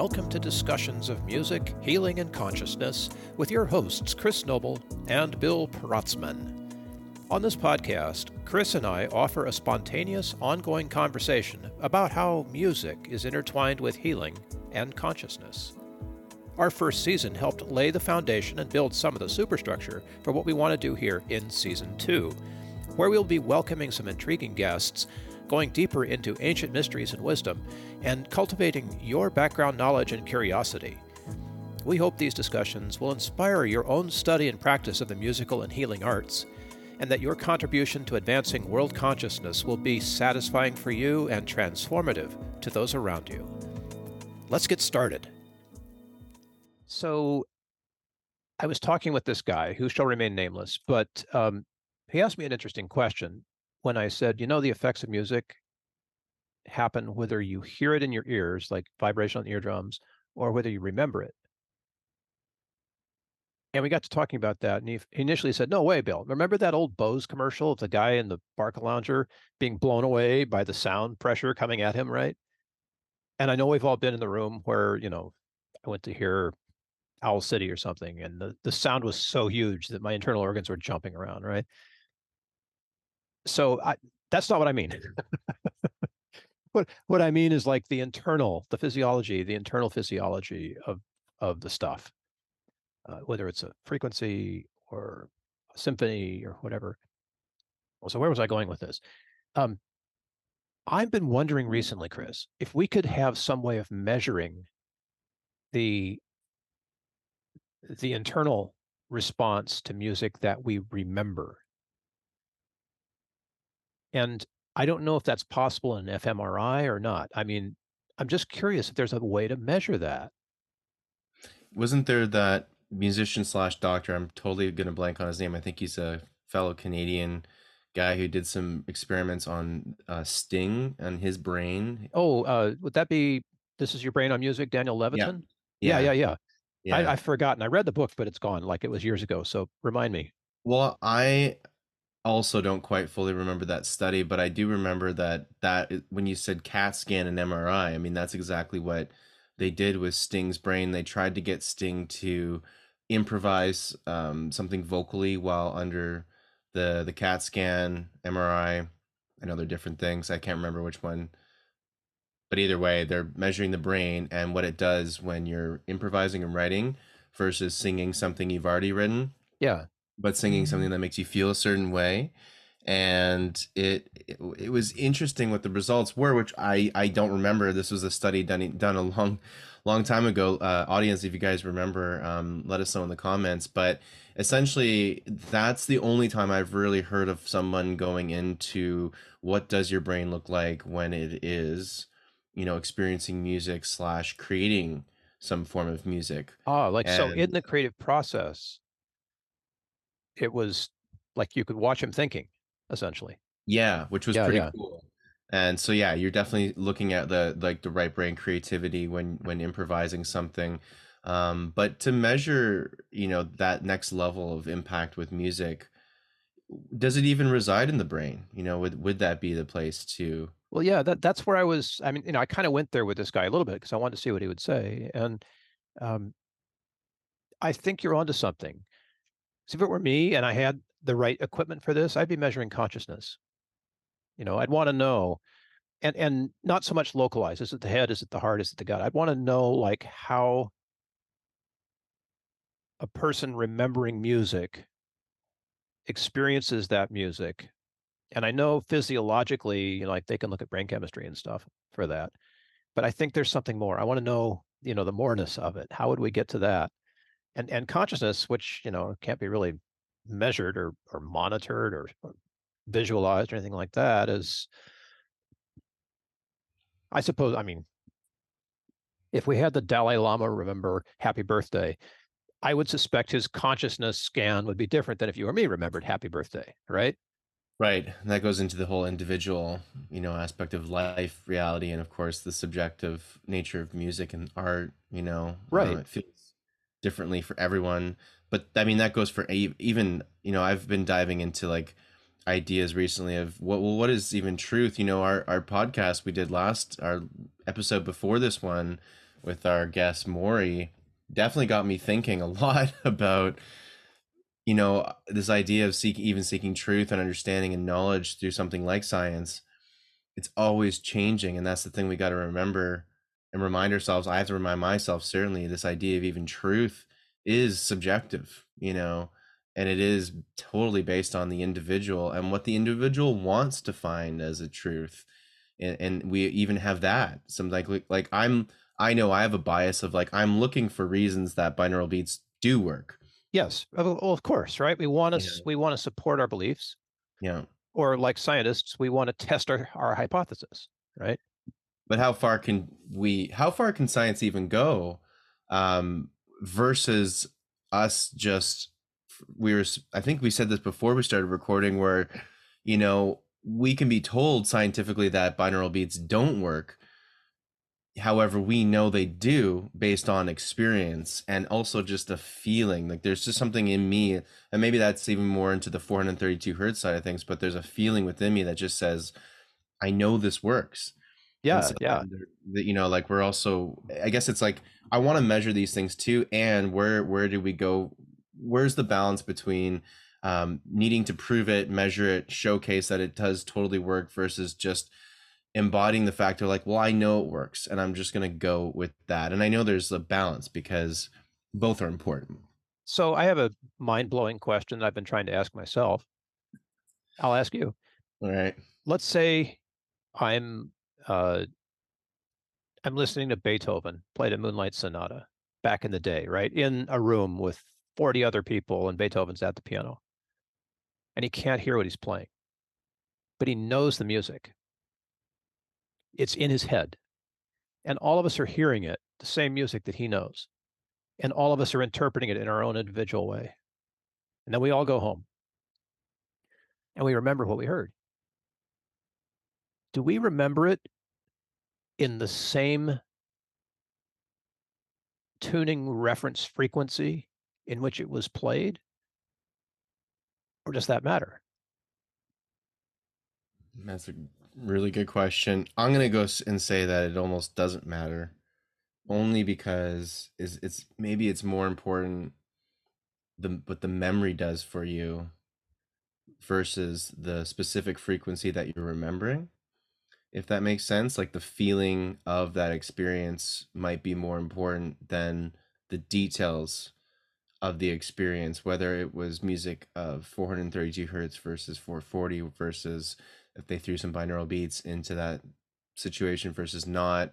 welcome to discussions of music, healing, and consciousness with your hosts, Chris Noble and Bill Protzmann. On this podcast, Chris and I offer a spontaneous, ongoing conversation about how music is intertwined with healing and consciousness. Our first season helped lay the foundation and build some of the superstructure for what we want to do here in season two, where we'll be welcoming some intriguing guests, going deeper into ancient mysteries and wisdom, and cultivating your background knowledge and curiosity. We hope these discussions will inspire your own study and practice of the musical and healing arts, and that your contribution to advancing world consciousness will be satisfying for you and transformative to those around you. Let's get started. So, I was talking with this guy who shall remain nameless, but um, he asked me an interesting question when I said, you know, the effects of music happen whether you hear it in your ears, like vibration on eardrums, or whether you remember it. And we got to talking about that, and he initially said, "No way, Bill. Remember that old Bose commercial of the guy in the Barcalounger being blown away by the sound pressure coming at him, right?" And I know we've all been in the room where, you know, I went to hear Owl City or something, and the, the sound was so huge that my internal organs were jumping around, right? So I, that's not what I mean. what what I mean is like the internal, the physiology, the internal physiology of of the stuff, uh, whether it's a frequency or a symphony or whatever. So where was I going with this? Um, I've been wondering recently, Chris, if we could have some way of measuring the the internal response to music that we remember. And I don't know if that's possible in fMRI or not. I mean, I'm just curious if there's a way to measure that. Wasn't there that musician slash doctor? I'm totally gonna blank on his name. I think he's a fellow Canadian guy who did some experiments on uh, Sting and his brain. Oh, uh, would that be This Is Your Brain on Music, Daniel Levitin? Yeah, Yeah, yeah, yeah. I, yeah. I've forgotten. I read the book, but it's gone. Like it was years ago. So remind me. Well, I also don't quite fully remember that study, but I do remember that that when you said CAT scan and MRI, I mean that's exactly what they did with Sting's brain. They tried to get Sting to improvise um, something vocally while under the the CAT scan, MRI, and other different things. I can't remember which one, but either way, they're measuring the brain and what it does when you're improvising and writing versus singing something you've already written Yeah. But singing something that makes you feel a certain way. And it it, it was interesting what the results were which i i don't remember. This was a study done done a long long time ago. Uh, audience if you guys remember um, let us know in the comments. But essentially that's the only time i've really heard of someone going into what does your brain look like when it is you know experiencing music slash creating some form of music. Ah, like so in the creative process, it was like you could watch him thinking, essentially. Yeah, which was Yeah, pretty yeah. cool. And so yeah, you're definitely looking at the like the right brain creativity when when improvising something. Um, but to measure, you know, that next level of impact with music, does it even reside in the brain? You know, would would that be the place to? Well, yeah, that that's where I was. I mean, you know, I kind of went there with this guy a little bit because I wanted to see what he would say. And um, I think you're onto something. So if it were me and I had the right equipment for this, I'd be measuring consciousness. You know, I'd want to know, and and not so much localized. Is it the head? Is it the heart? Is it the gut? I'd want to know like how a person remembering music experiences that music. And I know physiologically, you know, like they can look at brain chemistry and stuff for that. But I think there's something more. I want to know, you know, the moreness of it. How would we get to that? And and consciousness, which, you know, can't be really measured or or monitored or, or visualized or anything like that, is I suppose, I mean, if we had the Dalai Lama remember happy birthday, I would suspect his consciousness scan would be different than if you or me remembered happy birthday, right? Right, and that goes into the whole individual, you know, aspect of life, reality, and of course the subjective nature of music and art. You know, uh, Right. it feels differently for everyone. But I mean, that goes for even, you know, I've been diving into like ideas recently of what well, what is even truth. You know, our our podcast we did last our episode before this one with our guest Maury definitely got me thinking a lot about you know this idea of seeking even seeking truth and understanding and knowledge through something like science it's always changing and that's the thing we got to remember and remind ourselves i have to remind myself certainly this idea of even truth is subjective you know and it is totally based on the individual and what the individual wants to find as a truth and, and we even have that. Some like like i'm i know i have a bias of like i'm looking for reasons that binaural beats do work. Yes uh, well of course right? We want to yeah. we want to support our beliefs yeah. or like scientists we want to test our, our hypothesis right but how far can we how far can science even go um versus us just we were i think we said this before we started recording where you know we can be told scientifically that binaural beats don't work. However we know they do based on experience and also just a feeling. Like there's just something in me and maybe that's even more into the 432 hertz side of things but there's a feeling within me that just says i know this works yeah so yeah you know like we're also i guess it's like i want to measure these things too and where where do we go where's the balance between um, needing to prove it, measure it, showcase that it does totally work versus just embodying the fact of like, well, I know it works and I'm just going to go with that. And I know there's a balance because both are important. So I have a mind blowing question that I've been trying to ask myself. I'll ask you. All right. Let's say I'm uh, I'm listening to Beethoven played a Moonlight Sonata back in the day, right? In a room with 40 other people and Beethoven's at the piano. And he can't hear what he's playing. But he knows the music. It's in his head. And all of us are hearing it, the same music that he knows. And all of us are interpreting it in our own individual way. And then we all go home. And we remember what we heard. Do we remember it in the same tuning reference frequency in which it was played? Or does that matter? That's a really good question. I'm going to go and say that it almost doesn't matter only because is it's maybe it's more important the what the memory does for you versus the specific frequency that you're remembering if that makes sense like the feeling of that experience might be more important than the details of the experience, whether it was music of 432 hertz versus 440 versus if they threw some binaural beats into that situation versus not.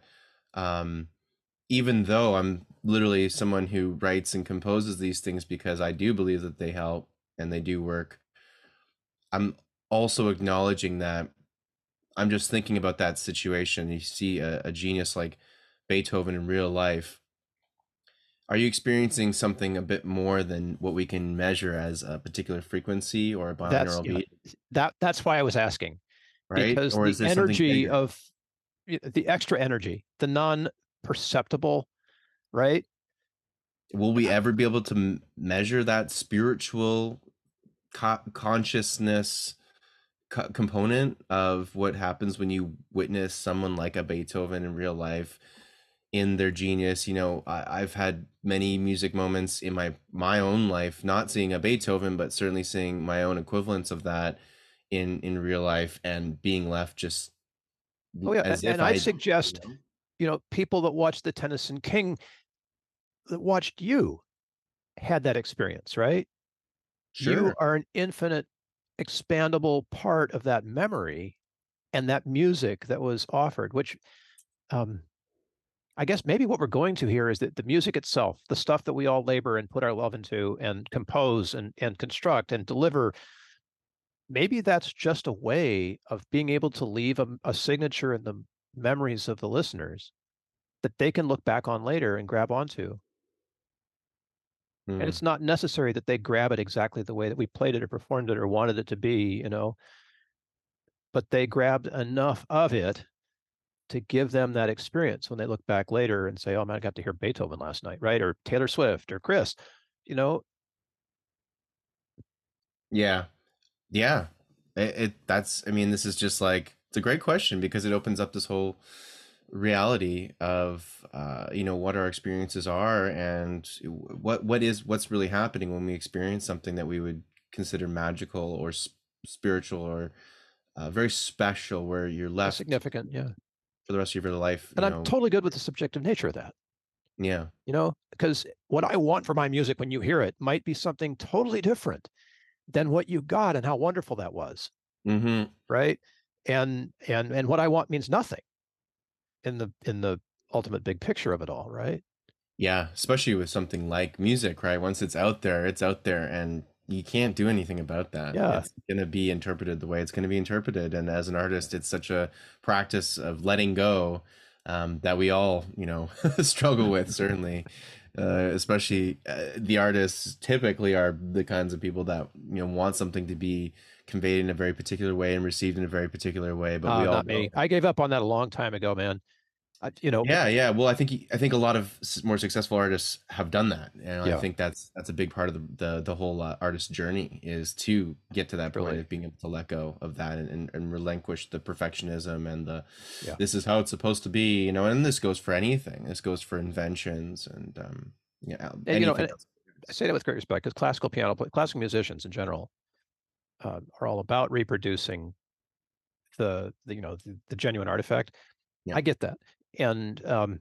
Um, even though I'm literally someone who writes and composes these things because I do believe that they help and they do work, I'm also acknowledging that I'm just thinking about that situation. You see a, a genius like Beethoven in real life are you experiencing something a bit more than what we can measure as a particular frequency or a binaural that's, beat? Uh, that that's why I was asking. Right? Because or the energy of the extra energy, the non-perceptible, right? Will we uh, ever be able to measure that spiritual co- consciousness co- component of what happens when you witness someone like a Beethoven in real life? in their genius. You know, I, have had many music moments in my my own life, not seeing a Beethoven, but certainly seeing my own equivalents of that in in real life, and being left just. Oh yeah, and, and I, I suggest, you know, you know, people that watched the Tennyson King, that watched you, had that experience, right? Sure. You are an infinite, expandable part of that memory, and that music that was offered, which um, I guess maybe what we're going to here is that the music itself, the stuff that we all labor and put our love into and compose and, and construct and deliver, maybe that's just a way of being able to leave a, a signature in the memories of the listeners that they can look back on later and grab onto. Mm. And it's not necessary that they grab it exactly the way that we played it or performed it or wanted it to be, you know, but they grabbed enough of it to give them that experience when they look back later and say, "Oh man, I got to hear Beethoven last night," right? Or Taylor Swift or Chris, you know. Yeah, yeah. It, it that's. I mean, this is just like it's a great question because it opens up this whole reality of uh, you know what our experiences are and what what is what's really happening when we experience something that we would consider magical or spiritual or uh, very special where you're left significant yeah. for the rest of your life and you i'm know totally good with the subjective nature of that. Yeah. You know because what i want for my music when you hear it might be something totally different than what you got and how wonderful that was. Hmm right? And and and what i want means nothing in the in the ultimate big picture of it all right? Yeah especially with something like music right? Once it's out there it's out there and you can't do anything about that. Yeah. it's going to be interpreted the way it's going to be interpreted and as an artist it's such a practice of letting go um, that we all you know struggle with certainly. Uh, especially uh, the artists typically are the kinds of people that you know want something to be conveyed in a very particular way and received in a very particular way but Uh, we all not me. I gave up on that a long time ago, man. I, you know, yeah yeah well i think i think a lot of more successful artists have done that and Yeah. i think that's that's a big part of the the, the whole uh, artist journey is to get to that point of being able to let go of that and, and, and relinquish the perfectionism and the Yeah. this is how it's supposed to be you know and this goes for anything this goes for inventions and um yeah And, you know, and- I say that with great respect because classical piano, classical musicians in general, uh, are all about reproducing the, the you know the, the genuine artifact. Yeah. I get that, and um,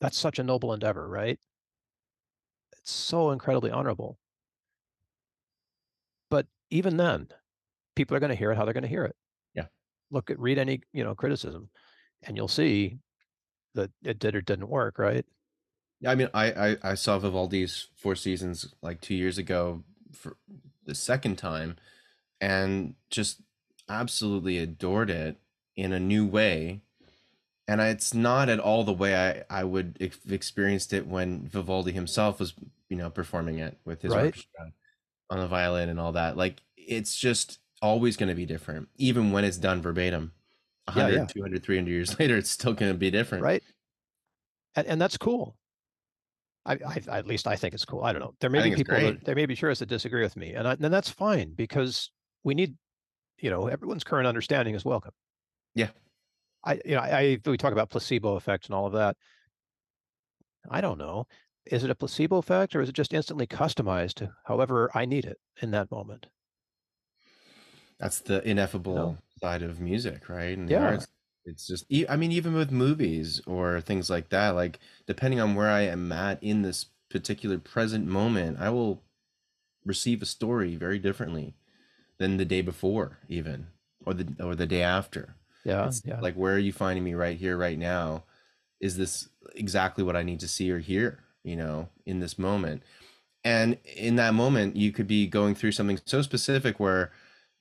that's such a noble endeavor, right? It's so incredibly honorable. But even then, people are going to hear it how they're going to hear it. Yeah. Look at read any you know criticism, and you'll see that it did or didn't work, right? Yeah, I mean, I, I I saw Vivaldi's Four Seasons like two years ago for the second time, and just absolutely adored it in a new way. And it's not at all the way I I would ex- experienced it when Vivaldi himself was you know performing it with his Right. orchestra on the violin and all that. Like it's just always going to be different, even when it's done verbatim. Yeah, 100, yeah. 200, 300 years later, it's still going to be different. right? And, and that's cool. I, I, at least I think it's cool. I don't know. There may be people that there may be jurists that disagree with me, and I, and that's fine because we need, you know, everyone's current understanding is welcome. Yeah. I, you know, I, I we talk about placebo effect and all of that. I don't know. Is it a placebo effect or is it just instantly customized to however I need it in that moment? That's the ineffable side of music, right? And Yeah. arts. It's just, I mean, even with movies or things like that, like depending on where I am at in this particular present moment, I will receive a story very differently than the day before, even or the or the day after. Yeah, It's yeah. like, where are you finding me right here, right now? Is this exactly what I need to see or hear, you know, in this moment? And in that moment, you could be going through something so specific where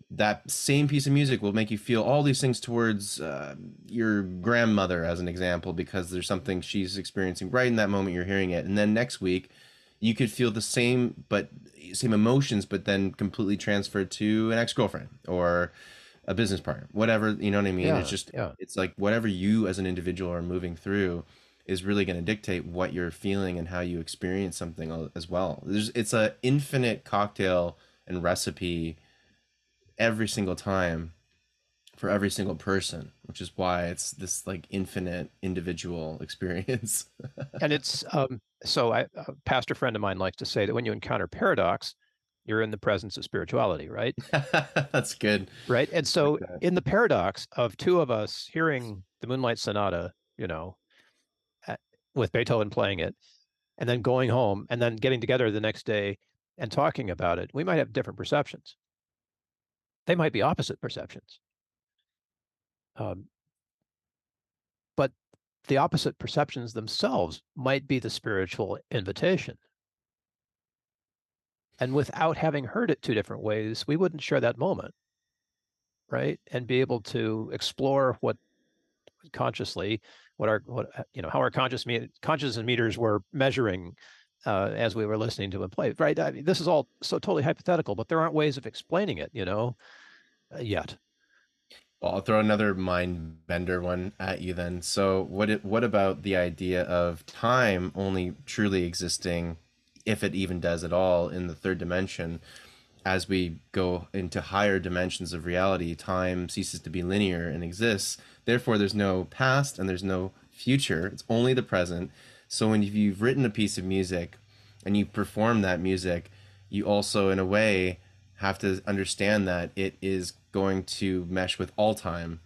that same piece of music will make you feel all these things towards uh, your grandmother, as an example, because there's something she's experiencing right in that moment you're hearing it. And then next week, you could feel the same, but same emotions, but then completely transferred to an ex girlfriend or a business partner, whatever. You know what I mean? yeah, It's just yeah. it's like whatever you as an individual are moving through is really going to dictate what you're feeling and how you experience something as well. There's it's a infinite cocktail and recipe every single time for every single person, which is why it's this like infinite individual experience. and it's um, so I, a pastor friend of mine likes to say that when you encounter paradox, you're in the presence of spirituality, right? That's good. Right. And so in the paradox of two of us hearing the Moonlight Sonata, you know, with Beethoven playing it, and then going home and then getting together the next day and talking about it, we might have different perceptions. They might be opposite perceptions. Um, but the opposite perceptions themselves might be the spiritual invitation. And without having heard it two different ways, we wouldn't share that moment, right? And be able to explore what consciously, what our, what uh, you know, how our conscious me- conscious meters were measuring uh, as we were listening to him play, right? I mean, this is all so totally hypothetical, but there aren't ways of explaining it, you know, uh, yet. Well, I'll throw another mind bender one at you then. So, what it, what about the idea of time only truly existing, if it even does at all, in the third dimension? as we go into higher dimensions of reality, time ceases to be linear and exists. Therefore, there's no past and there's no future. It's only the present. So when you've written a piece of music and you perform that music, you also, in a way, have to understand that it is going to mesh with all time,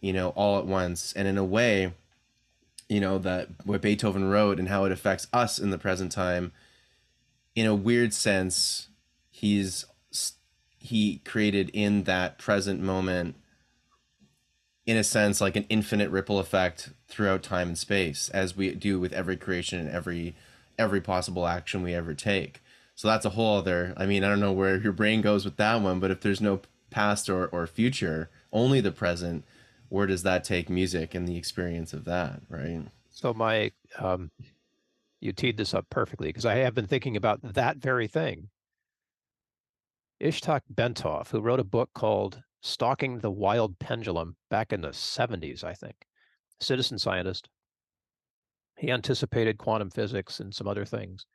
you know, all at once. And in a way, you know, that what Beethoven wrote and how it affects us in the present time, in a weird sense, he's he created in that present moment in a sense like an infinite ripple effect throughout time and space as we do with every creation and every every possible action we ever take. So that's a whole other i mean i don't know where your brain goes with that one but if there's no past or, or future only the present where does that take music and the experience of that right? So my um you teed this up perfectly because i have been thinking about that very thing. Itzhak Bentov, who wrote a book called Stalking the Wild Pendulum back in the 70s, I think, citizen scientist. He anticipated quantum physics and some other things.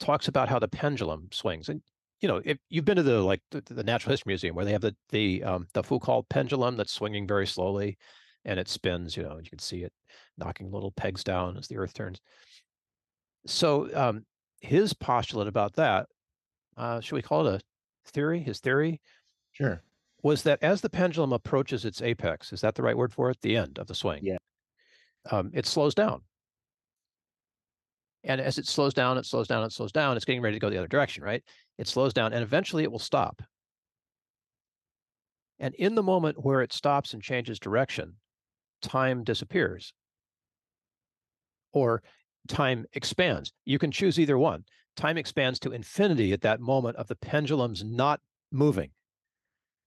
Talks about how the pendulum swings. And you know, if you've been to the like the, the Natural History Museum where they have the the um, the Foucault pendulum that's swinging very slowly, and it spins. You know, you can see it knocking little pegs down as the Earth turns. So um, his postulate about that, uh, should we call it a theory, his theory, Sure. Was that as the pendulum approaches its apex, is that the right word for it? The end of the swing. Yeah. Um, it slows down. And as it slows down, it slows down, it slows down, it's getting ready to go the other direction, right? It slows down and eventually it will stop. And in the moment where it stops and changes direction, time disappears or time expands. You can choose either one time expands to infinity at that moment of the pendulum's not moving,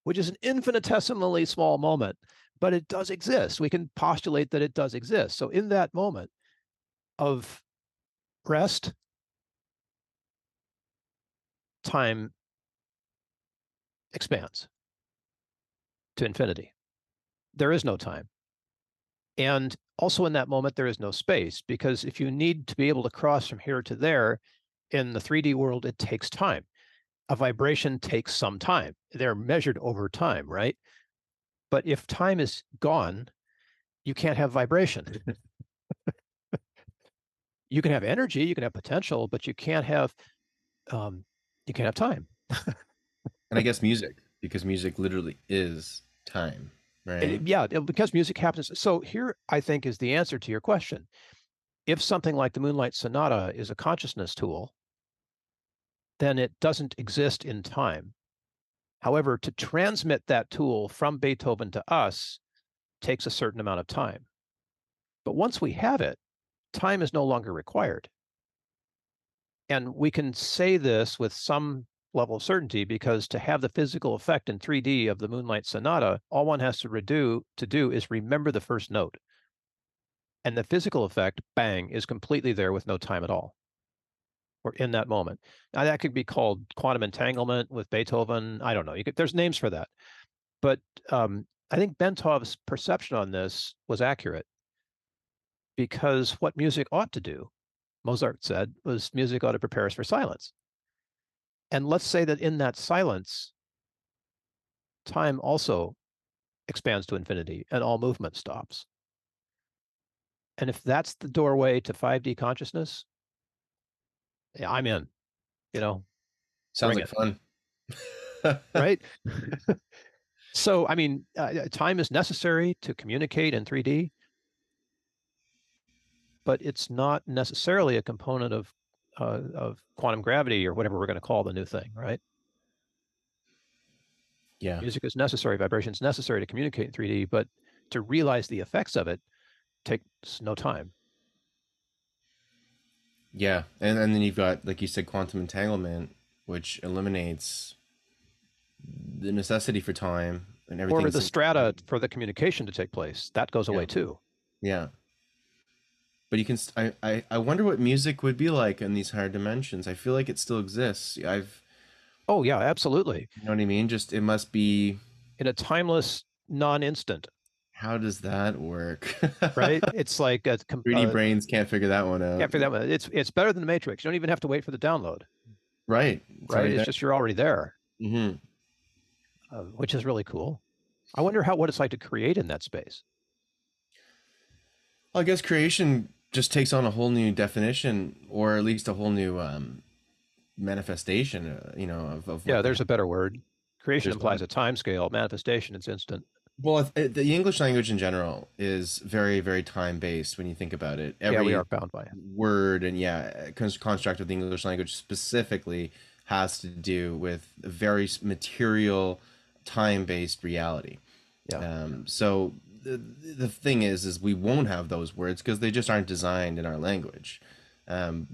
which is an infinitesimally small moment, but it does exist. We can postulate that it does exist. So in that moment of rest, time expands to infinity. There is no time. And also in that moment, there is no space because if you need to be able to cross from here to there, in the 3D world, it takes time. A vibration takes some time. They're measured over time, right? But if time is gone, you can't have vibration. you can have energy, you can have potential, but you can't have um, you can't have time. and I guess music, because music literally is time, right? It, yeah, because music happens. So here, I think, is the answer to your question. If something like the Moonlight Sonata is a consciousness tool, then it doesn't exist in time. However, to transmit that tool from Beethoven to us takes a certain amount of time. But once we have it, time is no longer required. And we can say this with some level of certainty because to have the physical effect in 3D of the Moonlight Sonata, all one has to do to do is remember the first note. And the physical effect, bang, is completely there with no time at all or in that moment. Now, that could be called quantum entanglement with Beethoven. I don't know. Could, there's names for that. But um, I think Bentov's perception on this was accurate because what music ought to do, Mozart said, was music ought to prepare us for silence. And let's say that in that silence, time also expands to infinity and all movement stops. And if that's the doorway to 5D consciousness, yeah, I'm in. You know, sounds like it. fun. right? so, I mean, uh, uh, time is necessary to communicate in 3D, but it's not necessarily a component of uh, of quantum gravity or whatever we're going to call the new thing, right? Yeah. Music is necessary, vibration is necessary to communicate in 3D, but to realize the effects of it takes no time. Yeah, and, and then you've got, like you said, quantum entanglement, which eliminates the necessity for time and everything. Or the strata for the communication to take place. That goes yeah. away too. Yeah. But you can, I, I, I wonder what music would be like in these higher dimensions. I feel like it still exists. I've. Oh, yeah, absolutely. You know what I mean? Just, it must be. In a timeless non instant how does that work? right? It's like a 3D uh, brains can't figure that one out. Can't figure that one. It's it's better than the Matrix. You don't even have to wait for the download. Right. It's right. It's there. just you're already there. hmm uh, which is really cool. I wonder how what it's like to create in that space. Well, I guess creation just takes on a whole new definition, or at least a whole new um, manifestation. Uh, you know, of, of Yeah, there's a better word. Creation there's implies one. a time scale. Manifestation, it's instant. Well, the English language in general is very, very time based when you think about it. yeah, we Every are bound by it. word and yeah, construct of the English language specifically has to do with very material, time based reality. Yeah. Um, so the the thing is, is we won't have those words because they just aren't designed in our language. Um,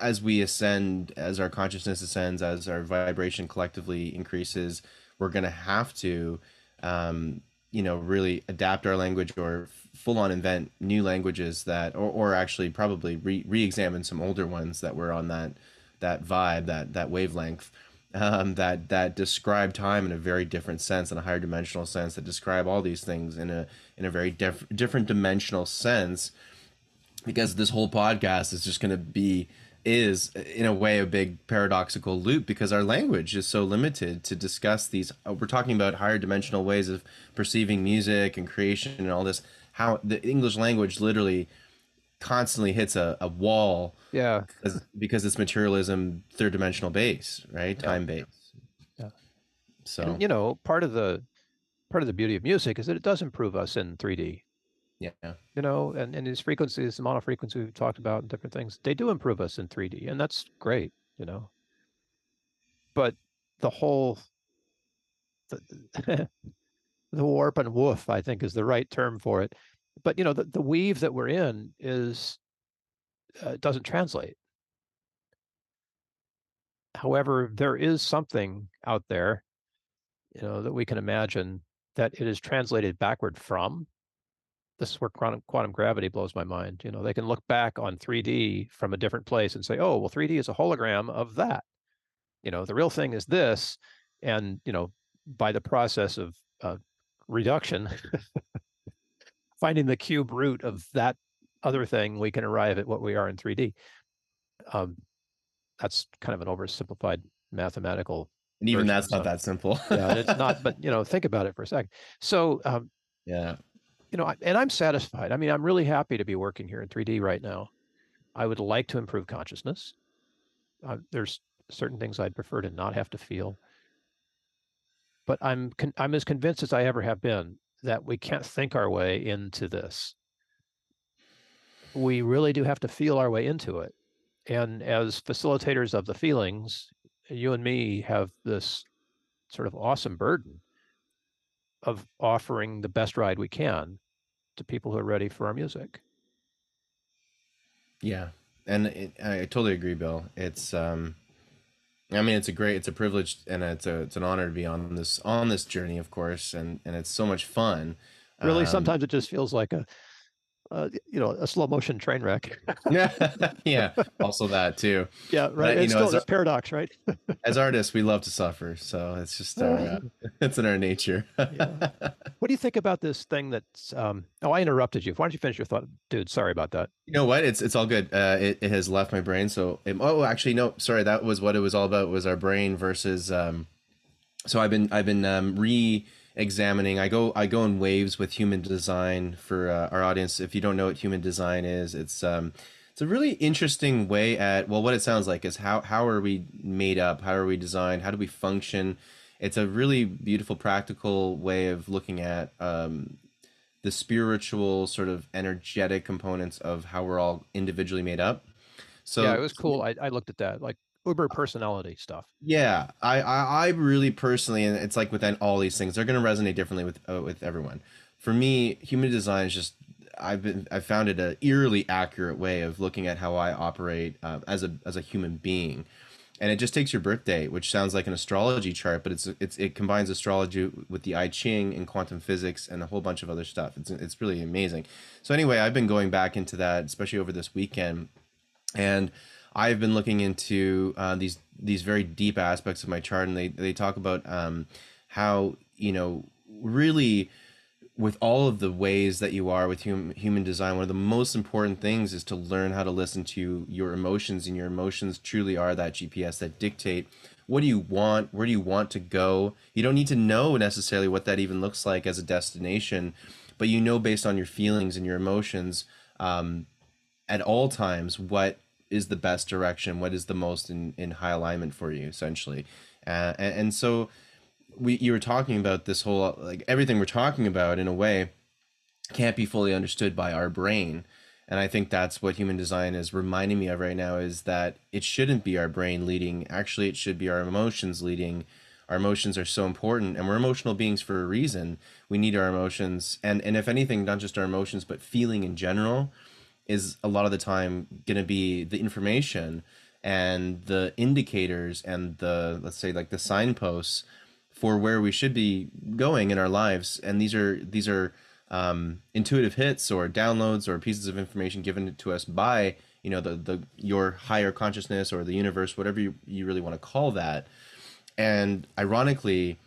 as we ascend, as our consciousness ascends, as our vibration collectively increases, we're gonna have to, um, you know, really adapt our language or full on invent new languages that, or, or actually probably re re-examine some older ones that were on that that vibe, that that wavelength, um, that that describe time in a very different sense, in a higher dimensional sense, that describe all these things in a in a very diff- different dimensional sense. Because this whole podcast is just going to be is in a way a big paradoxical loop because our language is so limited to discuss these uh, we're talking about higher dimensional ways of perceiving music and creation and all this how the english language literally constantly hits a, a wall Yeah, because because it's materialism third dimensional base right Yeah. time base Yeah. so and you know, part of the part of the beauty of music is that it does improve us in 3D. Yeah You know, and, and these frequencies, the monofrequency we've talked about and different things, they do improve us in 3D, and that's great, you know. But the whole the, the warp and woof, I think, is the right term for it. But you know, the, the weave that we're in is uh, doesn't translate. However, there is something out there, you know, that we can imagine that it is translated backward from. This is where quantum, quantum gravity blows my mind. You know, they can look back on 3D from a different place and say, oh, well, 3D is a hologram of that. You know, the real thing is this. And, you know, by the process of uh, reduction, finding the cube root of that other thing, we can arrive at what we are in 3D. Um, that's kind of an oversimplified mathematical and even version, that's not so- that simple yeah, it's not, but you know, think about it for a second. So, um, yeah you know, and I'm satisfied. I mean, I'm really happy to be working here in 3D right now. I would like to improve consciousness. Uh, there's certain things I'd prefer to not have to feel, but I'm con- I'm as convinced as I ever have been that we can't think our way into this. We really do have to feel our way into it. And as facilitators of the feelings, you and me have this sort of awesome burden of offering the best ride we can to people who are ready for our music. Yeah, and it, I totally agree, Bill. It's um, I mean, it's a great, it's a privilege, and it's a, it's an honor to be on this on this journey, of course, and and it's so much fun. Really, Um, sometimes it just feels like a, uh, you know, a slow motion train wreck. yeah, yeah. also that too. yeah, right. you It's know, still a- paradox, right? As artists, we love to suffer, so it's just our, uh, it's in our nature. Yeah. What do you think about this thing that's? Um, oh, I interrupted you. Why don't you finish your thought, dude? Sorry about that. You know what? It's it's all good. Uh, it, it has left my brain. So it, oh, actually, no, sorry. That was what it was all about. Was our brain versus. Um, so I've been I've been um, re-examining. I go I go in waves with human design for uh, our audience. If you don't know what human design is, it's um, it's a really interesting way at well, what it sounds like is how how are we made up? How are we designed? How do we function? It's a really beautiful, practical way of looking at um, the spiritual sort of energetic components of how we're all individually made up. So yeah, it was cool. I, I looked at that, like Uber personality stuff. Yeah, I, I I really personally, and it's like with all these things, they're going to resonate differently with uh, with everyone. For me, human design is just I've been I found it a eerily accurate way of looking at how I operate uh, as a as a human being, and it just takes your birthday, which sounds like an astrology chart, but it's it's it combines astrology with the I Ching and quantum physics and a whole bunch of other stuff. It's it's really amazing. So anyway, I've been going back into that, especially over this weekend, and I've been looking into uh, these these very deep aspects of my chart, and they they talk about um, how you know really with all of the ways that you are with human human design, one of the most important things is to learn how to listen to your emotions, and your emotions truly are that GPS that dictate what do you want? Where do you want to go? You don't need to know necessarily what that even looks like as a destination, but you know based on your feelings and your emotions um, at all times what is the best direction, what is the most in, in high alignment for you, essentially. Uh, and, and so we you were talking about this whole like everything we're talking about in a way can't be fully understood by our brain. And i think that's what human design is reminding me of right now is that it shouldn't be our brain leading. Actually it should be our emotions leading. Our emotions are so important and we're emotional beings for a reason. We need our emotions and and if anything not just our emotions but feeling in general is a lot of the time going to be the information and the indicators and the let's say like the signposts for where we should be going in our lives. And these are these are um, intuitive hits or downloads or pieces of information given to us by you know the the your higher consciousness or the universe whatever you, you really want to call that. And ironically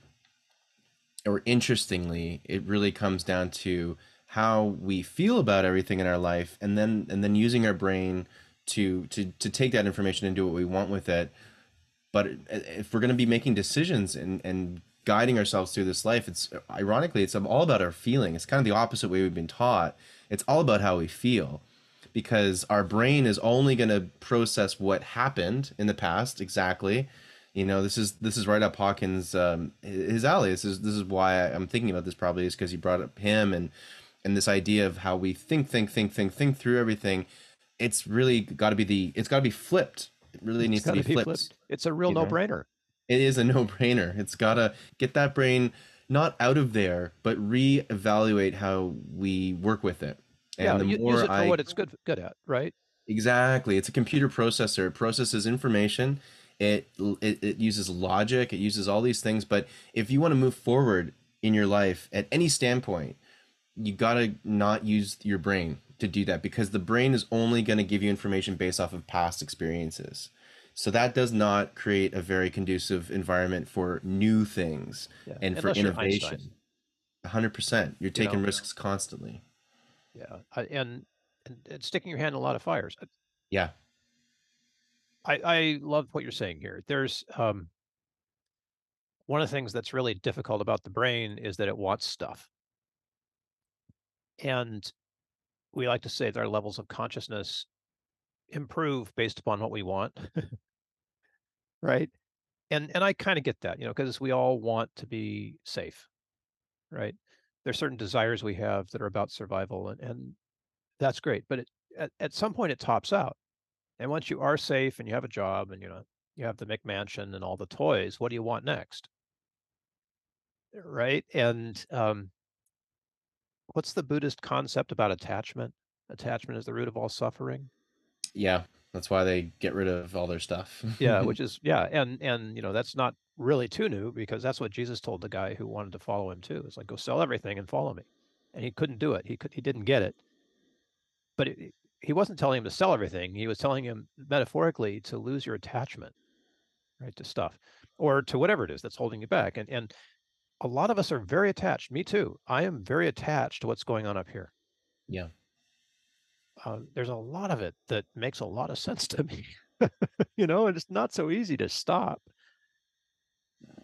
or interestingly it really comes down to how we feel about everything in our life and then and then using our brain to to to take that information and do what we want with it. But if we're going to be making decisions and and guiding ourselves through this life it's ironically it's all about our feeling. It's kind of the opposite way we've been taught. It's all about how we feel. Because our brain is only going to process what happened in the past exactly. You know this is this is right up hawkins um, his alley. This is this is why i'm thinking about this probably is because he brought up him and and this idea of how we think think think think think through everything it's really got to be the it's got to be flipped it really needs to be, be flipped. flipped. it's a real no-brainer it is a no-brainer. It's got to get that brain not out of there, but re-evaluate how we work with it. And yeah, the use more it for I, what it's good good at, right? Exactly. It's a computer processor. It processes information. It, it it uses logic. It uses all these things. But if you want to move forward in your life at any standpoint, you gotta not use your brain to do that because the brain is only going to give you information based off of past experiences. So that does not create a very conducive environment for new things yeah. and Unless for innovation. hundred percent. You're taking you know, risks constantly. Yeah, and, and, and sticking your hand in a lot of fires. Yeah, I I love what you're saying here. There's um, one of the things that's really difficult about the brain is that it wants stuff, and we like to say that our levels of consciousness improve based upon what we want. right? And and I kind of get that, you know, because we all want to be safe, right? There's certain desires we have that are about survival, and and that's great. But it, at at some point it tops out, and once you are safe and you have a job and you know you have the McMansion and all the toys, what do you want next? Right? And um, what's the Buddhist concept about attachment? Attachment is the root of all suffering. Yeah. That's why they get rid of all their stuff. yeah, which is yeah, and and you know that's not really too new because that's what Jesus told the guy who wanted to follow him too. It's like go sell everything and follow me, and he couldn't do it. He could he didn't get it. But it, he wasn't telling him to sell everything. He was telling him metaphorically to lose your attachment, right, to stuff or to whatever it is that's holding you back. And and a lot of us are very attached. Me too. I am very attached to what's going on up here. Yeah uh, there's a lot of it that makes a lot of sense to me. you know, and it's not so easy to stop.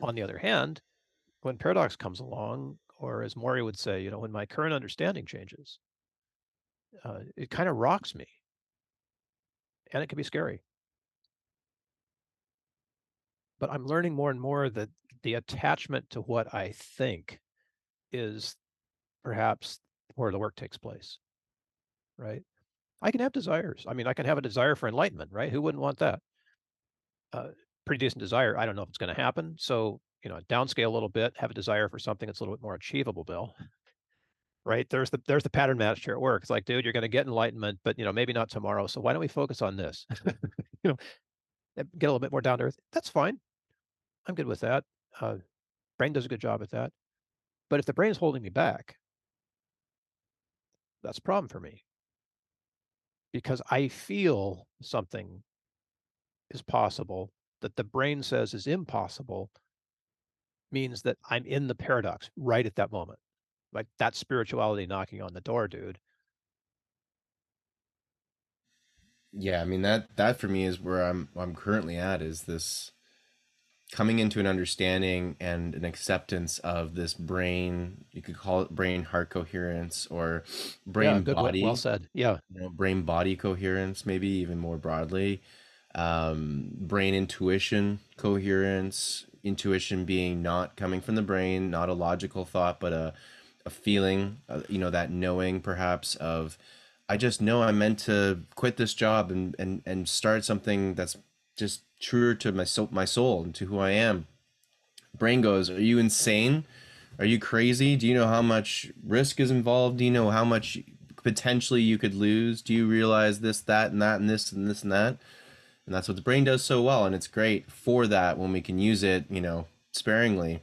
On the other hand, when paradox comes along, or as Maury would say, you know, when my current understanding changes, uh, it kind of rocks me, and it can be scary. But I'm learning more and more that the attachment to what I think is perhaps where the work takes place, right? I can have desires. I mean, I can have a desire for enlightenment, right? Who wouldn't want that? Uh, pretty decent desire. I don't know if it's going to happen. So, you know, downscale a little bit, have a desire for something that's a little bit more achievable, Bill. Right? There's the there's the pattern match here at work. It's like, dude, you're going to get enlightenment, but you know, maybe not tomorrow. So why don't we focus on this? you know, get a little bit more down to earth. That's fine. I'm good with that. Uh, brain does a good job at that. But if the brain is holding me back, that's a problem for me because I feel something is possible that the brain says is impossible means that I'm in the paradox right at that moment. Like that spirituality knocking on the door, dude. Yeah, I mean that that for me is where I'm I'm currently at is this coming into an understanding and an acceptance of this brain you could call it brain heart coherence or Yeah, brain good. Well, well body said. Yeah. you know, brain body coherence maybe even more broadly um, brain intuition coherence intuition being not coming from the brain not a logical thought but a, a feeling uh, you know that knowing perhaps of i just know i'm meant to quit this job and and, and start something that's just truer to my soul my soul and to who i am. Brain goes are you insane? Are you crazy? Do you know how much risk is involved? Do you know how much potentially you could lose? Do you realize this that and that and this and this and that? And that's what the brain does so well and it's great for that when we can use it you know sparingly.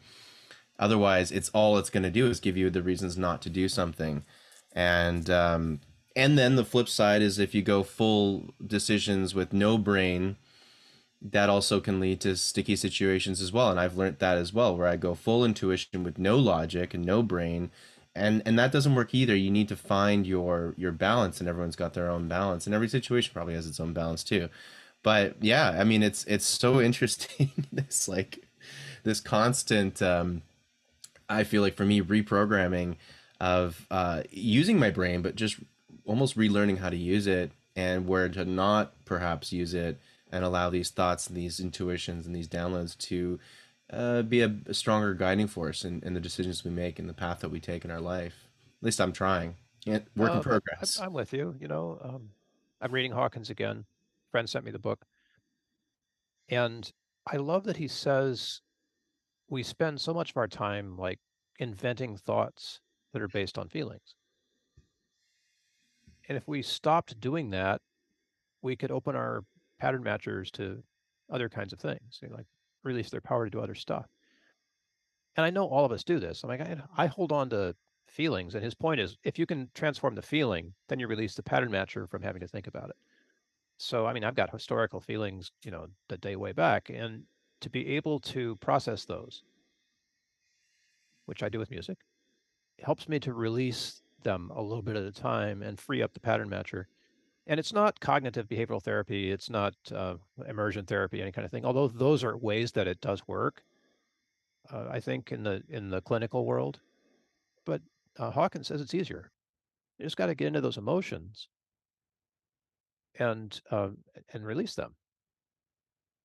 Otherwise it's all it's going to do is give you the reasons not to do something. And um and then the flip side is if you go full decisions with no brain that also can lead to sticky situations as well and i've learned that as well where i go full intuition with no logic and no brain and and that doesn't work either. You need to find your your balance and everyone's got their own balance and every situation probably has its own balance too. But yeah i mean it's it's so interesting this like this constant um i feel like for me reprogramming of uh using my brain but just almost relearning how to use it and where to not perhaps use it and allow these thoughts and these intuitions and these downloads to uh, be a, a stronger guiding force in, in the decisions we make and the path that we take in our life. At least I'm trying. Yeah, work in but progress. I'm with you. You know, um, I'm reading Hawkins again. Friend sent me the book, and I love that he says we spend so much of our time like inventing thoughts that are based on feelings. And if we stopped doing that, we could open our pattern matchers to other kinds of things, like release their power to do other stuff. And I know all of us do this. I'm like, I, I hold on to feelings. And his point is if you can transform the feeling, then you release the pattern matcher from having to think about it. So, I mean, I've got historical feelings, you know, the day way back. And to be able to process those, which I do with music, helps me to release them a little bit at a time and free up the pattern matcher. And it's not cognitive behavioral therapy. It's not uh, immersion therapy, any kind of thing. Although those are ways that it does work. Uh, I think in the in the clinical world, but uh, Hawkins says it's easier. You just got to get into those emotions and uh, and release them.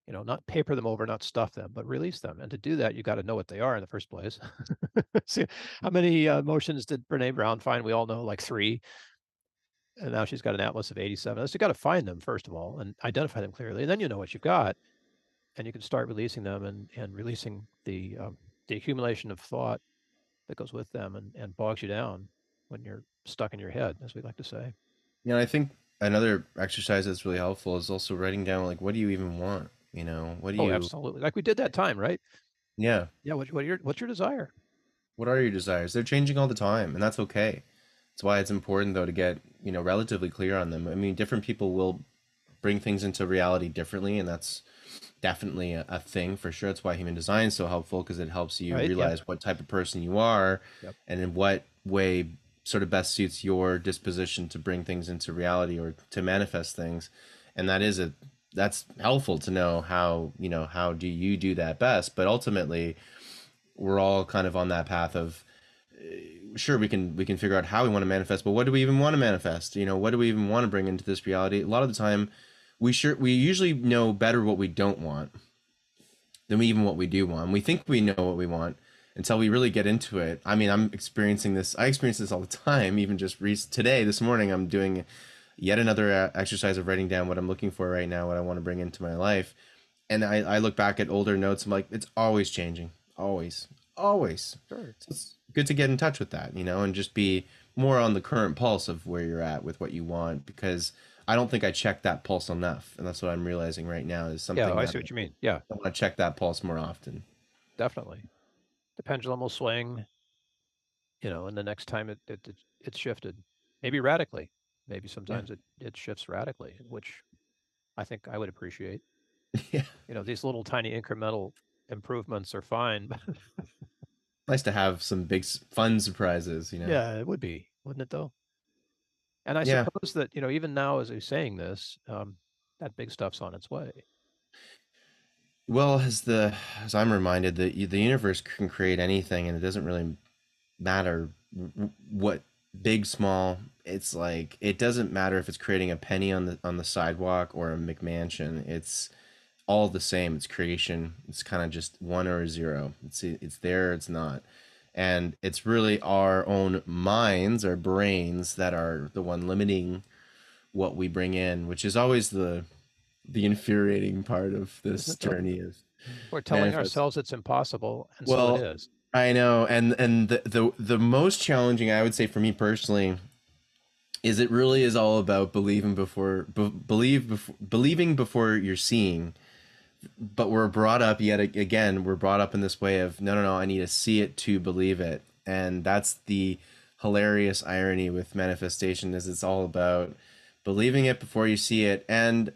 You know, not paper them over, not stuff them, but release them. And to do that, you got to know what they are in the first place. See, how many uh, emotions did Brene Brown find? We all know like three. And now she's got an atlas of 87. So you got to find them first of all and identify them clearly. And then you know what you've got. And you can start releasing them and, and releasing the um, the accumulation of thought that goes with them and, and bogs you down when you're stuck in your head, as we like to say. Yeah, I think another exercise that's really helpful is also writing down like what do you even want? You know, what do Oh, you absolutely. Like we did that time, right? yeah, Yeah. What, what your what's your desire? what are your desires? They're changing all the time, and that's okay. That's why it's important though to get, you know, relatively clear on them. I mean, different people will bring things into reality differently, and that's definitely a, a thing for sure. That's why human design is so helpful because it helps you Right. Realize what type of person you are Yep. and in what way sort of best suits your disposition to bring things into reality or to manifest things. And that is a that's helpful to know how, you know, how do you do that best, but ultimately we're all kind of on that path of sure we can we can figure out how we want to manifest but what do we even want to manifest? You know what do we even want to bring into this reality? A lot of the time we sure we usually know better what we don't want than we even what we do want. We think we know what we want until we really get into it. I mean i'm experiencing this i experience this all the time even just re- today this morning i'm doing yet another uh, exercise of writing down what i'm looking for right now what i want to bring into my life. And i, I look back at older notes i'm like it's always changing. Always. Always. Sure. it's good to get in touch with that, you know, and just be more on the current pulse of where you're at with what you want because I don't think I check that pulse enough. And that's what I'm realizing right now is something Yeah, I see what you mean. Yeah, I want to check that pulse more often. definitely. The pendulum will swing, you know, and the next time it, it, it it's shifted, maybe radically. Maybe sometimes it, it shifts radically, which I think I would appreciate. yeah. You know, these little tiny incremental improvements are fine. Nice to have some big fun surprises, you know. yeah, it would be, wouldn't it though? And I Yeah. suppose that, you know, even now as he's saying this, um, that big stuff's on its way. Well, as the as I'm reminded that the universe can create anything, and it doesn't really matter what big, small. It's like it doesn't matter if it's creating a penny on the on the sidewalk or a McMansion. It's all the same. It's creation. It's kind of just one or a zero. It's it's there. It's not, and it's really our own minds, our brains, that are the one limiting what we bring in, which is always the the infuriating part of this journey is we're telling ourselves it's impossible and well, so it is i know and and the, the the most challenging i would say for me personally is it really is all about believing before be, believe before believing before you're seeing but we're brought up yet again we're brought up in this way of no no no i need to see it to believe it and that's the hilarious irony with manifestation is it's all about believing it before you see it and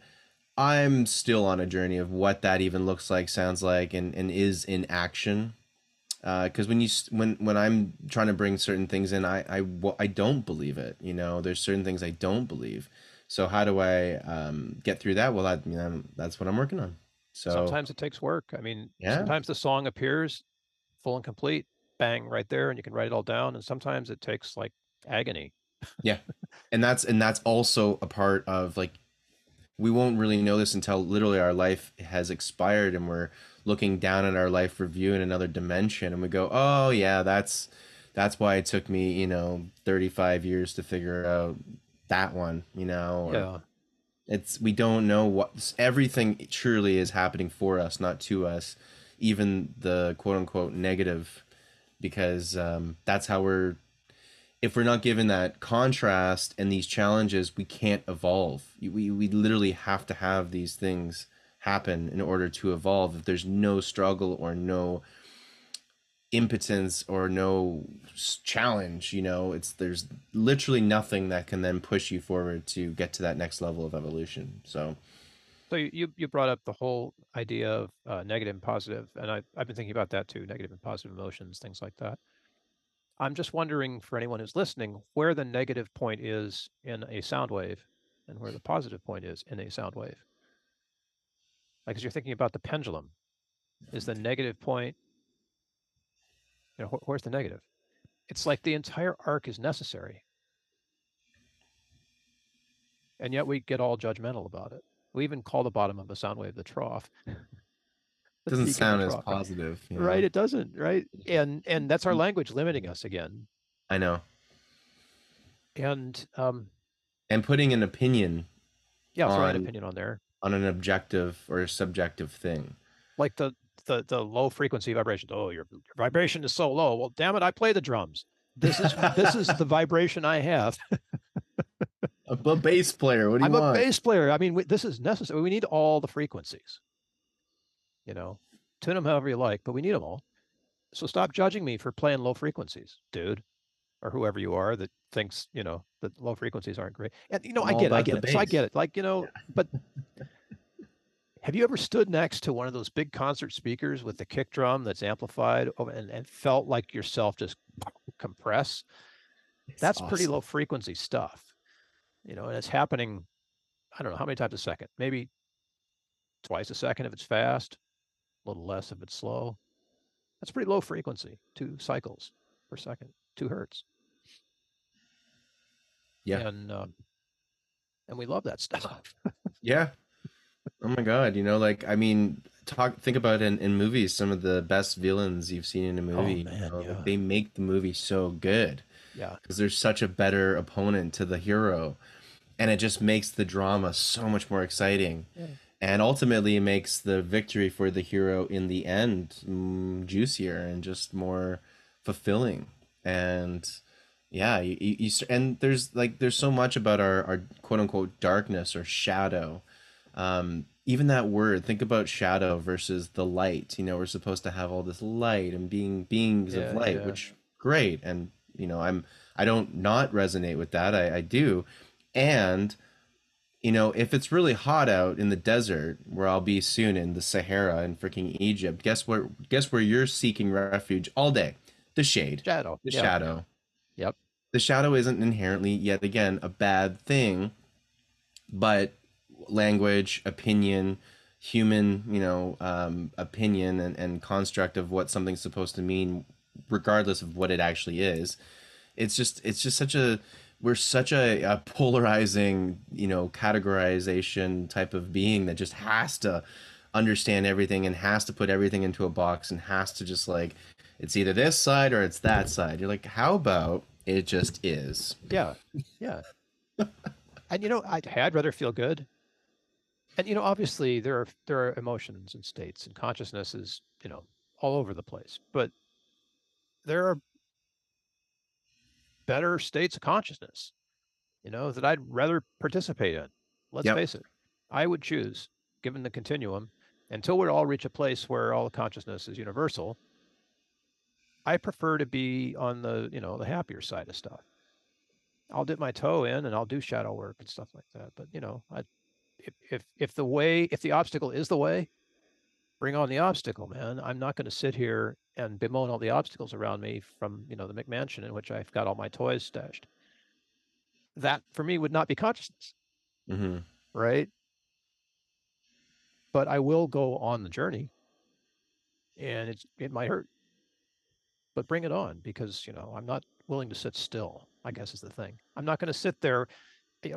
I'm still on a journey of what that even looks like, sounds like, and, and is in action. Because uh, when you when when I'm trying to bring certain things in, I, I I don't believe it. You know, there's certain things I don't believe. So how do I um, get through that? Well, that, you know, that's what I'm working on. So sometimes it takes work. I mean, yeah. sometimes the song appears full and complete, bang, right there, and you can write it all down. And sometimes it takes like agony. yeah, and that's and that's also a part of like we won't really know this until literally our life has expired and we're looking down at our life review in another dimension and we go oh yeah that's that's why it took me you know 35 years to figure out that one you know or yeah it's we don't know what everything truly is happening for us not to us even the quote unquote negative because um, that's how we're if we're not given that contrast and these challenges, we can't evolve. We, we literally have to have these things happen in order to evolve. If there's no struggle or no impotence or no challenge, you know, it's there's literally nothing that can then push you forward to get to that next level of evolution. So, so you you brought up the whole idea of uh, negative and positive, and I I've been thinking about that too, negative and positive emotions, things like that. I'm just wondering for anyone who's listening where the negative point is in a sound wave and where the positive point is in a sound wave. Like as you're thinking about the pendulum, is the negative point, you know, wh- where's the negative? It's like the entire arc is necessary. And yet we get all judgmental about it. We even call the bottom of a sound wave the trough. doesn't sound as positive you know? right it doesn't right and and that's our language limiting us again i know and um and putting an opinion yeah throwing an opinion on there on an objective or subjective thing like the the the low frequency vibrations. oh your, your vibration is so low well damn it i play the drums this is this is the vibration i have I'm a bass player what do you want? I'm a bass player i mean we, this is necessary we need all the frequencies you know, tune them however you like, but we need them all. So stop judging me for playing low frequencies, dude, or whoever you are that thinks, you know, that low frequencies aren't great. And, you know, I'm I get it. I get it. So I get it. Like, you know, yeah. but have you ever stood next to one of those big concert speakers with the kick drum that's amplified and, and felt like yourself just compress? It's that's awesome. pretty low frequency stuff, you know, and it's happening, I don't know how many times a second, maybe twice a second if it's fast, a little less if it's slow. That's pretty low frequency, two cycles per second, two hertz. Yeah. And um, and we love that stuff. yeah. Oh my god, you know, like I mean, talk think about in, in movies some of the best villains you've seen in a oh, movie. Oh, man, you know, yeah. like they make the movie so good. Yeah. Because there's such a better opponent to the hero. And it just makes the drama so much more exciting. Yeah and ultimately it makes the victory for the hero in the end mm, juicier and just more fulfilling and yeah you, you, and there's like there's so much about our, our quote unquote darkness or shadow um, even that word think about shadow versus the light you know we're supposed to have all this light and being beings yeah, of light yeah. which great and you know i'm i don't not resonate with that i, I do and you know, if it's really hot out in the desert, where I'll be soon in the Sahara in freaking Egypt, guess where? Guess where you're seeking refuge all day? The shade, shadow, the shadow. Yep. The shadow isn't inherently, yet again, a bad thing, but language, opinion, human you know um, opinion and, and construct of what something's supposed to mean regardless of what it actually is it's just it's just such a we're such a, a polarizing you know categorization type of being that just has to understand everything and has to put everything into a box and has to just like it's either this side or it's that side you're like how about it just is Yeah, yeah. and you know, I'd, I'd rather feel good. And you know, obviously there are there are emotions and states and consciousness is you know all over the place, but there are better states of consciousness, you know, that I'd rather participate in. Let's Yep. face it, I would choose, given the continuum, until we all reach a place where all consciousness is universal. I prefer to be on the you know the happier side of stuff. I'll dip my toe in and I'll do shadow work and stuff like that. But you know, I, if if if the way if the obstacle is the way, bring on the obstacle, man. I'm not going to sit here and bemoan all the obstacles around me from you know the McMansion in which I've got all my toys stashed. That for me would not be consciousness, hmm right? But I will go on the journey, and it's it might hurt, but bring it on because you know I'm not willing to sit still. I guess is the thing. I'm not going to sit there.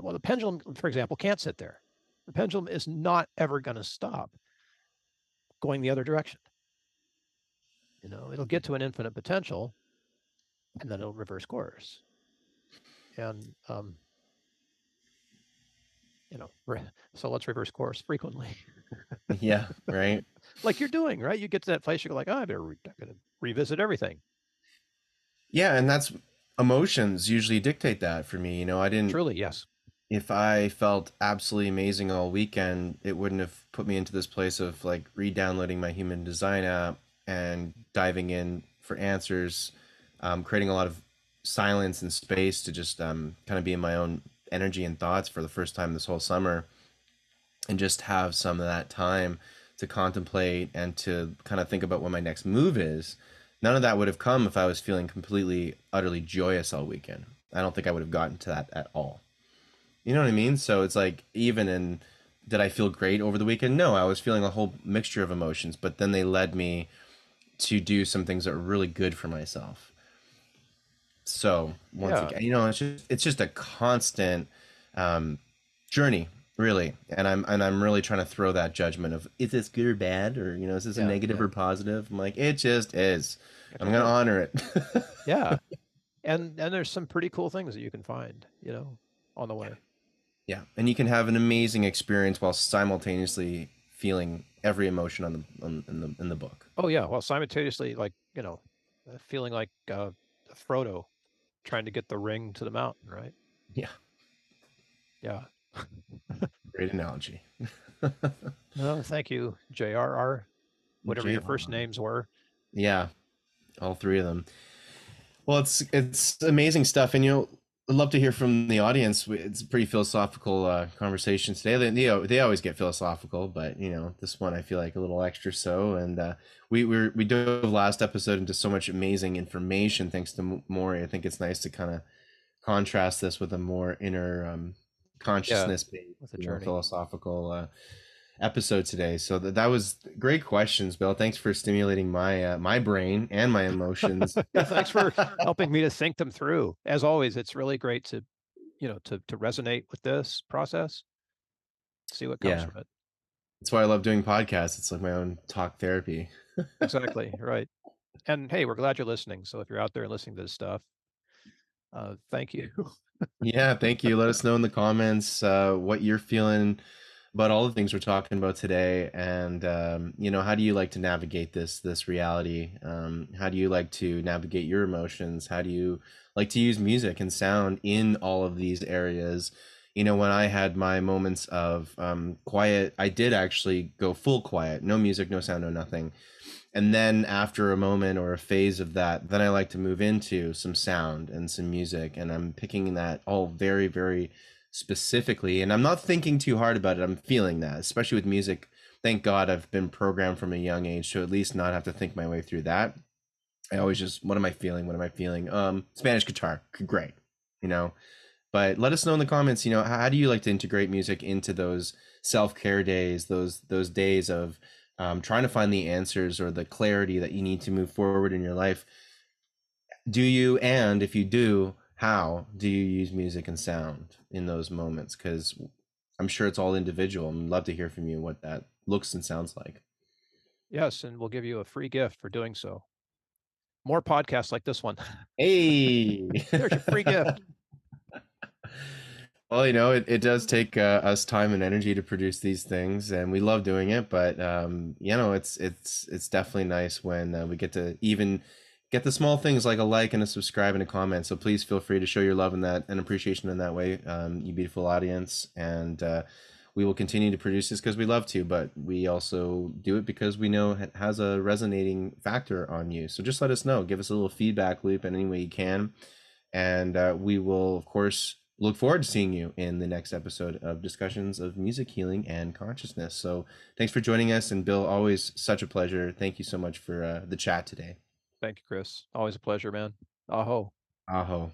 Well, the pendulum, for example, can't sit there. The pendulum is not ever going to stop going the other direction. You know, it'll get to an infinite potential, and then it'll reverse course. And um, you know, so let's reverse course frequently, yeah right like you're doing, right? You get to that place, you're like, oh, I better re- I'm gonna revisit everything. yeah and that's emotions usually dictate that for me you know i didn't Truly, yes. If I felt absolutely amazing all weekend, it wouldn't have put me into this place of like re-downloading my human design app and diving in for answers, um, creating a lot of silence and space to just um, kind of be in my own energy and thoughts for the first time this whole summer and just have some of that time to contemplate and to kind of think about what my next move is. None of that would have come if I was feeling completely, utterly joyous all weekend. I don't think I would have gotten to that at all. You know what I mean? So it's like even in did I feel great over the weekend? No, I was feeling a whole mixture of emotions, but then they led me to do some things that were really good for myself. So once Yeah. again, you know, it's just it's just a constant um, journey, really. And I'm and I'm really trying to throw that judgment of is this good or bad, or you know, is this a negative yeah. or positive? I'm like, it just is. I'm gonna honor it. Yeah. and and there's some pretty cool things that you can find, you know, on the way. Yeah, and you can have an amazing experience while simultaneously feeling every emotion on the on, in the in the book. Oh yeah, well, simultaneously, like you know, uh, feeling like uh, Frodo trying to get the ring to the mountain, right? Yeah, Yeah. great analogy. Oh, thank you, J.R.R. Whatever your first names were. Yeah, all three of them. Well, it's it's amazing stuff, and you know, I'd love to hear from the audience. It's a pretty philosophical uh, conversation today. They, they al- they always get philosophical, but you know, this one I feel like a little extra so. And uh, we we we dove last episode into so much amazing information thanks to Maury. I think it's nice to kind of contrast this with a more inner um, consciousness based, with a you know, philosophical uh, episode today. So that that was great questions, Bill. Thanks for stimulating my uh, my brain and my emotions. Yeah, thanks for helping me to think them through. As always, it's really great to, you know, to to resonate with this process. See what comes Yeah. from it. That's why I love doing podcasts. It's like my own talk therapy. Exactly right. And hey, we're glad you're listening. So if you're out there listening to this stuff, uh, thank you. Yeah, thank you. Let us know in the comments uh, what you're feeling about all the things we're talking about today, and um, you know, how do you like to navigate this this reality? Um, how do you like to navigate your emotions? How do you like to use music and sound in all of these areas? You know, when I had my moments of um, quiet, I did actually go full quiet, no music, no sound, no nothing. And then after a moment or a phase of that, then I like to move into some sound and some music. And I'm picking that all very, very specifically. And I'm not thinking too hard about it. I'm feeling that, especially with music. Thank God I've been programmed from a young age to at least not have to think my way through that. I always just, what am I feeling? What am I feeling? Um, Spanish guitar, great. You know, But let us know in the comments, you know, how, do you like to integrate music into those self-care days, those those days of um, trying to find the answers or the clarity that you need to move forward in your life? Do you, and if you do, how do you use music and sound in those moments? Because I'm sure it's all individual. I'd love to hear from you what that looks and sounds like. Yes, and we'll give you a free gift for doing so. More podcasts like this one. Hey, There's your free gift. Well, you know, it, it does take uh, us time and energy to produce these things, and we love doing it. But um, you know, it's it's it's definitely nice when uh, we get to even get the small things like a like and a subscribe and a comment. So please feel free to show your love in that and appreciation in that way, um, you beautiful audience. And uh, we will continue to produce this because we love to, but we also do it because we know it has a resonating factor on you. So just let us know. Give us a little feedback loop in any way you can, and uh, we will, of course look forward to seeing you in the next episode of discussions of music healing and consciousness so thanks for joining us and bill always such a pleasure thank you so much for uh, the chat today thank you chris. Always a pleasure man. Aho. Aho